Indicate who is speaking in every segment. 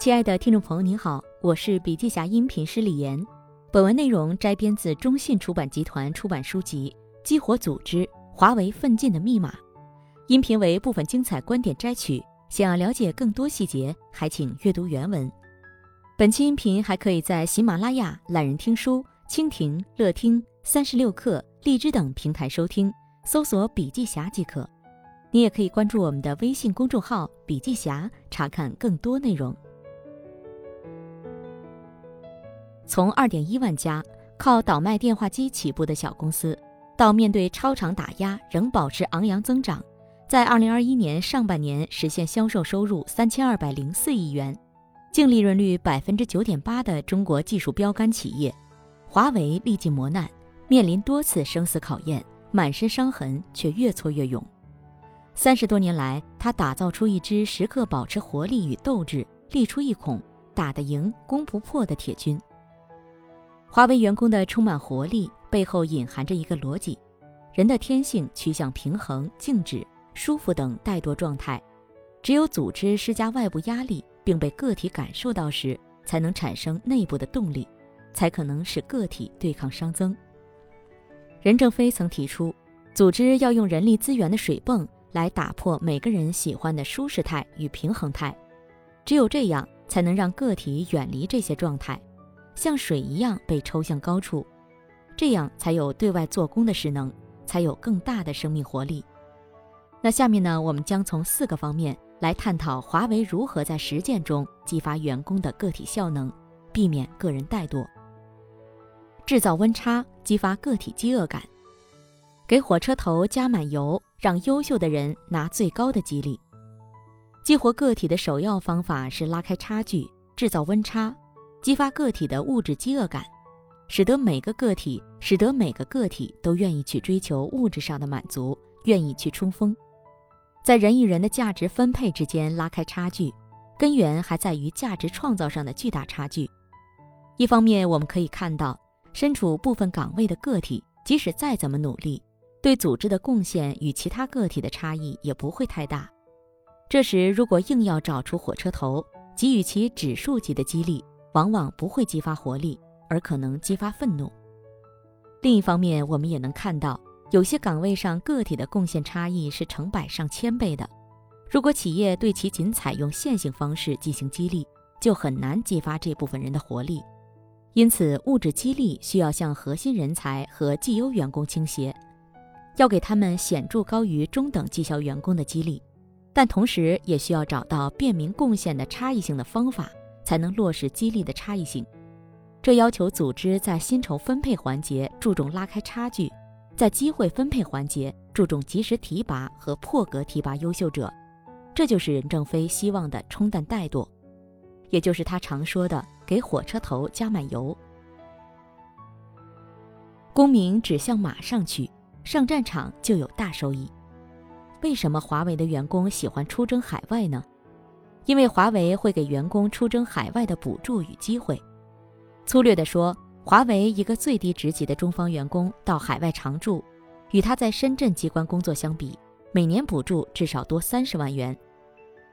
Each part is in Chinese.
Speaker 1: 亲爱的听众朋友，您好，我是笔记侠音频师李岩。本文内容摘编自中信出版集团出版书籍《激活组织：华为奋进的密码》，音频为部分精彩观点摘取。想要了解更多细节，还请阅读原文。本期音频还可以在喜马拉雅、懒人听书、蜻蜓、乐听、三十六课、荔枝等平台收听，搜索“笔记侠”即可。你也可以关注我们的微信公众号“笔记侠”，查看更多内容。从二点一万家靠倒卖电话机起步的小公司，到面对超长打压仍保持昂扬增长，在二零二一年上半年实现销售收入三千二百零四亿元，净利润率百分之九点八的中国技术标杆企业，华为历尽磨难，面临多次生死考验，满身伤痕却越挫越勇。三十多年来，他打造出一支时刻保持活力与斗志、力出一孔、打得赢、攻不破的铁军。华为员工的充满活力背后隐含着一个逻辑：人的天性趋向平衡、静止、舒服等怠惰状态，只有组织施加外部压力，并被个体感受到时，才能产生内部的动力，才可能使个体对抗熵增。任正非曾提出，组织要用人力资源的水泵来打破每个人喜欢的舒适态与平衡态，只有这样，才能让个体远离这些状态。像水一样被抽向高处，这样才有对外做功的势能，才有更大的生命活力。那下面呢，我们将从四个方面来探讨华为如何在实践中激发员工的个体效能，避免个人怠惰。制造温差，激发个体饥饿感，给火车头加满油，让优秀的人拿最高的激励。激活个体的首要方法是拉开差距，制造温差。激发个体的物质饥饿感，使得每个个体，使得每个个体都愿意去追求物质上的满足，愿意去冲锋，在人与人的价值分配之间拉开差距，根源还在于价值创造上的巨大差距。一方面，我们可以看到，身处部分岗位的个体，即使再怎么努力，对组织的贡献与其他个体的差异也不会太大。这时，如果硬要找出火车头，给予其指数级的激励，往往不会激发活力，而可能激发愤怒。另一方面，我们也能看到，有些岗位上个体的贡献差异是成百上千倍的。如果企业对其仅采用线性方式进行激励，就很难激发这部分人的活力。因此，物质激励需要向核心人才和绩优员工倾斜，要给他们显著高于中等绩效员工的激励，但同时也需要找到便民贡献的差异性的方法。才能落实激励的差异性，这要求组织在薪酬分配环节注重拉开差距，在机会分配环节注重及时提拔和破格提拔优秀者。这就是任正非希望的冲淡怠惰，也就是他常说的给火车头加满油。功名只向马上去，上战场就有大收益。为什么华为的员工喜欢出征海外呢？因为华为会给员工出征海外的补助与机会。粗略地说，华为一个最低职级的中方员工到海外常驻，与他在深圳机关工作相比，每年补助至少多三十万元。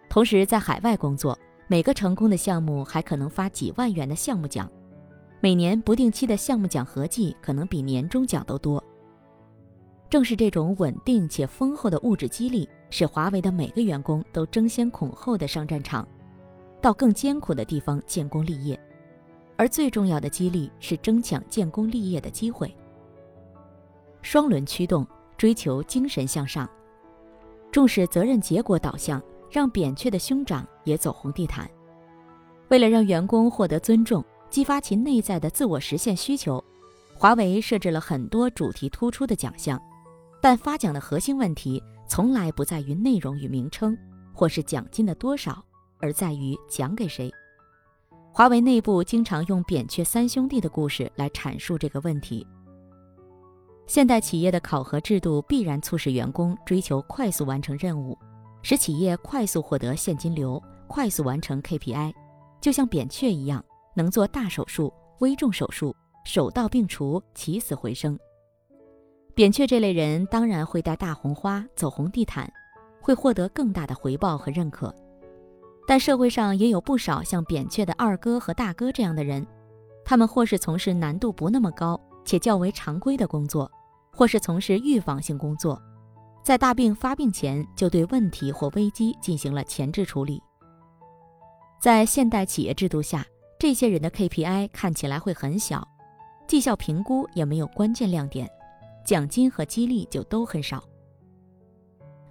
Speaker 1: 同时，在海外工作，每个成功的项目还可能发几万元的项目奖，每年不定期的项目奖合计可能比年终奖都多。正是这种稳定且丰厚的物质激励。使华为的每个员工都争先恐后的上战场，到更艰苦的地方建功立业，而最重要的激励是争抢建功立业的机会。双轮驱动，追求精神向上，重视责任结果导向，让扁鹊的兄长也走红地毯。为了让员工获得尊重，激发其内在的自我实现需求，华为设置了很多主题突出的奖项，但发奖的核心问题。从来不在于内容与名称，或是奖金的多少，而在于奖给谁。华为内部经常用扁鹊三兄弟的故事来阐述这个问题。现代企业的考核制度必然促使员工追求快速完成任务，使企业快速获得现金流，快速完成 KPI。就像扁鹊一样，能做大手术、危重手术，手到病除，起死回生。扁鹊这类人当然会戴大红花、走红地毯，会获得更大的回报和认可。但社会上也有不少像扁鹊的二哥和大哥这样的人，他们或是从事难度不那么高且较为常规的工作，或是从事预防性工作，在大病发病前就对问题或危机进行了前置处理。在现代企业制度下，这些人的 KPI 看起来会很小，绩效评估也没有关键亮点，奖金和激励就都很少。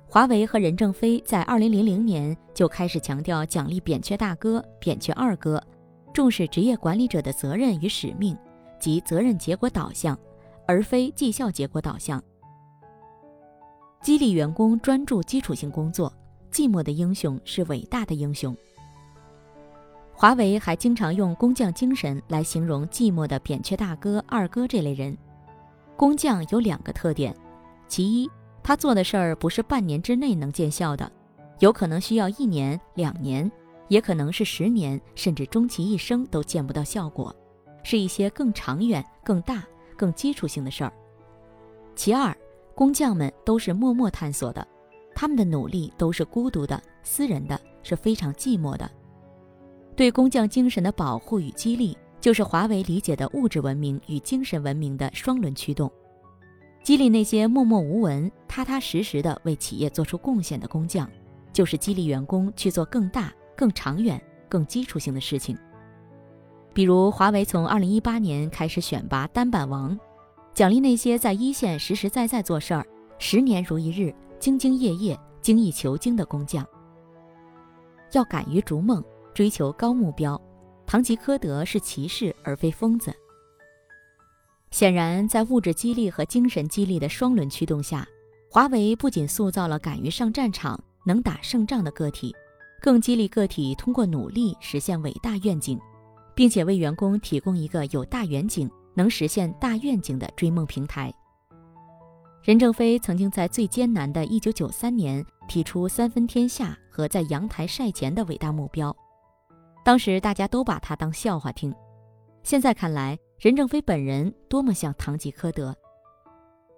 Speaker 1: 华为和任正非在二零零零年就开始强调奖励扁鹊大哥、扁鹊二哥，重视职业管理者的责任与使命，即责任结果导向，而非绩效结果导向。激励员工专注基础性工作，寂寞的英雄是伟大的英雄。华为还经常用工匠精神来形容寂寞的扁鹊大哥、二哥这类人。工匠有两个特点，其一。他做的事儿不是半年之内能见效的，有可能需要一年、两年，也可能是十年，甚至终其一生都见不到效果，是一些更长远、更大、更基础性的事儿。其二，工匠们都是默默探索的，他们的努力都是孤独的、私人的，是非常寂寞的。对工匠精神的保护与激励，就是华为理解的物质文明与精神文明的双轮驱动。激励那些默默无闻、踏踏实实的为企业做出贡献的工匠，就是激励员工去做更大、更长远、更基础性的事情。比如，华为从2018年开始选拔单板王，奖励那些在一线实实在在做事儿、十年如一日、兢兢业业、精益求精的工匠。要敢于逐梦，追求高目标。堂吉诃德是骑士而非疯子。显然，在物质激励和精神激励的双轮驱动下，华为不仅塑造了敢于上战场、能打胜仗的个体，更激励个体通过努力实现伟大愿景，并且为员工提供一个有大远景、能实现大愿景的追梦平台。任正非曾经在最艰难的一九九三年提出“三分天下”和在阳台晒钱的伟大目标，当时大家都把他当笑话听，现在看来。任正非本人多么像堂吉诃德，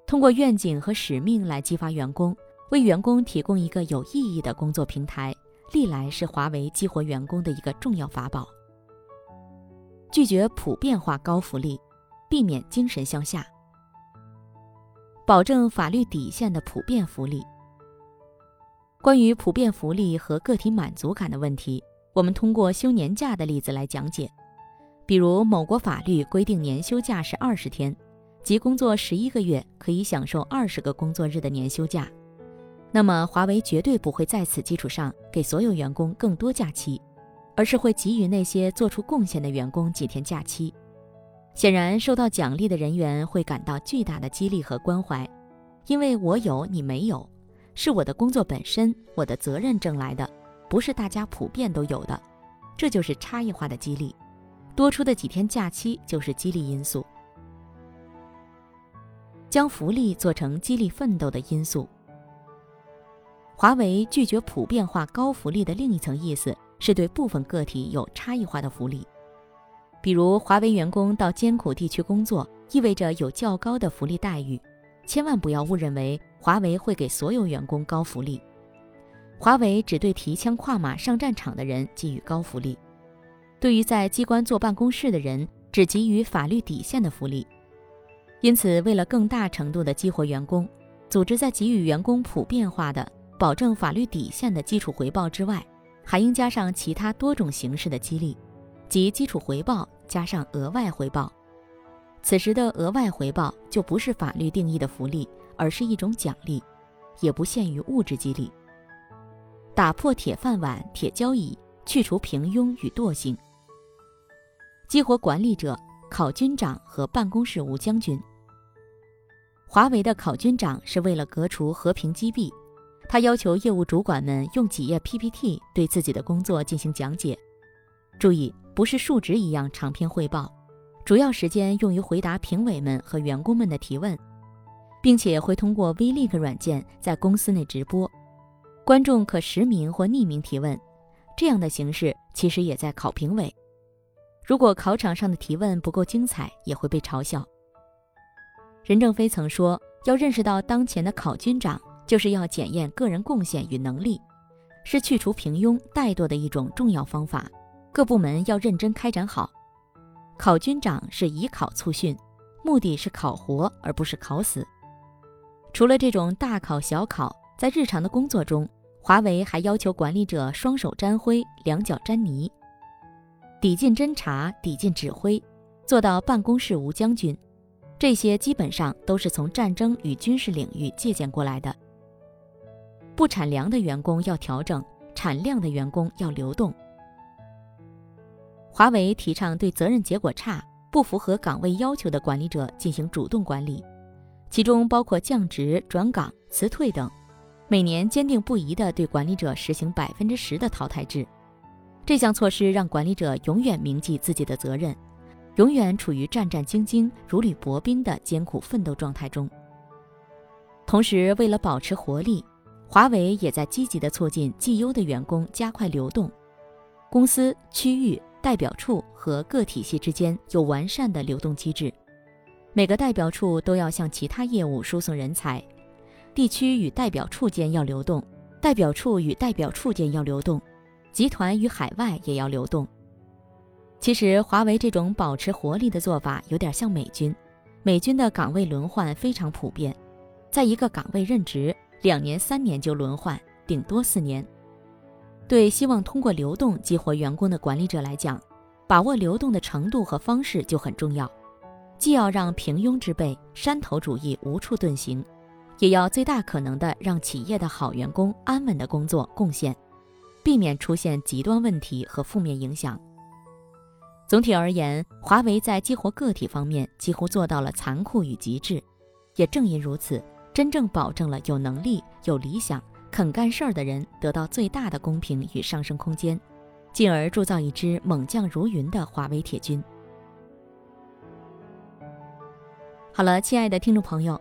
Speaker 1: 通过愿景和使命来激发员工，为员工提供一个有意义的工作平台，历来是华为激活员工的一个重要法宝。拒绝普遍化高福利，避免精神向下，保证法律底线的普遍福利。关于普遍福利和个体满足感的问题，我们通过休年假的例子来讲解。比如某国法律规定年休假是二十天，即工作十一个月可以享受二十个工作日的年休假，那么华为绝对不会在此基础上给所有员工更多假期，而是会给予那些做出贡献的员工几天假期。显然，受到奖励的人员会感到巨大的激励和关怀，因为我有你没有，是我的工作本身，我的责任挣来的，不是大家普遍都有的，这就是差异化的激励。多出的几天假期就是激励因素，将福利做成激励奋斗的因素。华为拒绝普遍化高福利的另一层意思是对部分个体有差异化的福利，比如华为员工到艰苦地区工作意味着有较高的福利待遇，千万不要误认为华为会给所有员工高福利，华为只对提枪跨马上战场的人给予高福利。对于在机关坐办公室的人，只给予法律底线的福利。因此，为了更大程度的激活员工，组织在给予员工普遍化的、保证法律底线的基础回报之外，还应加上其他多种形式的激励，即基础回报加上额外回报。此时的额外回报就不是法律定义的福利，而是一种奖励，也不限于物质激励。打破铁饭碗、铁交椅，去除平庸与惰性。激活管理者、考军长和办公室无将军。华为的考军长是为了革除和平积弊，他要求业务主管们用几页 PPT 对自己的工作进行讲解。注意，不是述职一样长篇汇报，主要时间用于回答评委们和员工们的提问，并且会通过 Vlink 软件在公司内直播，观众可实名或匿名提问。这样的形式其实也在考评委。如果考场上的提问不够精彩，也会被嘲笑。任正非曾说：“要认识到当前的考军长，就是要检验个人贡献与能力，是去除平庸怠惰的一种重要方法，各部门要认真开展好。考军长是以考促训，目的是考活而不是考死。除了这种大考小考，在日常的工作中，华为还要求管理者双手沾灰，两脚沾泥，抵近侦察，抵近指挥，做到办公室无将军。这些基本上都是从战争与军事领域借鉴过来的。不产粮的员工要调整，产量的员工要流动。华为提倡对责任结果差、不符合岗位要求的管理者进行主动管理，其中包括降职、转岗、辞退等。每年坚定不移地对管理者实行百分之十的淘汰制。这项措施让管理者永远铭记自己的责任。永远处于战战兢兢、如履薄冰的艰苦奋斗状态中。同时，为了保持活力，华为也在积极地促进绩优的员工加快流动。公司、区域、代表处和各体系之间有完善的流动机制。每个代表处都要向其他业务输送人才，地区与代表处间要流动，代表处与代表处间要流动，集团与海外也要流动。其实，华为这种保持活力的做法有点像美军。美军的岗位轮换非常普遍，在一个岗位任职两年、三年就轮换，顶多四年。对希望通过流动激活员工的管理者来讲，把握流动的程度和方式就很重要。既要让平庸之辈、山头主义无处遁形，也要最大可能的让企业的好员工安稳的工作贡献，避免出现极端问题和负面影响。总体而言，华为在激活个体方面几乎做到了残酷与极致。也正因如此，真正保证了有能力、有理想、肯干事儿的人得到最大的公平与上升空间，进而铸造一支猛将如云的华为铁军。好了，亲爱的听众朋友，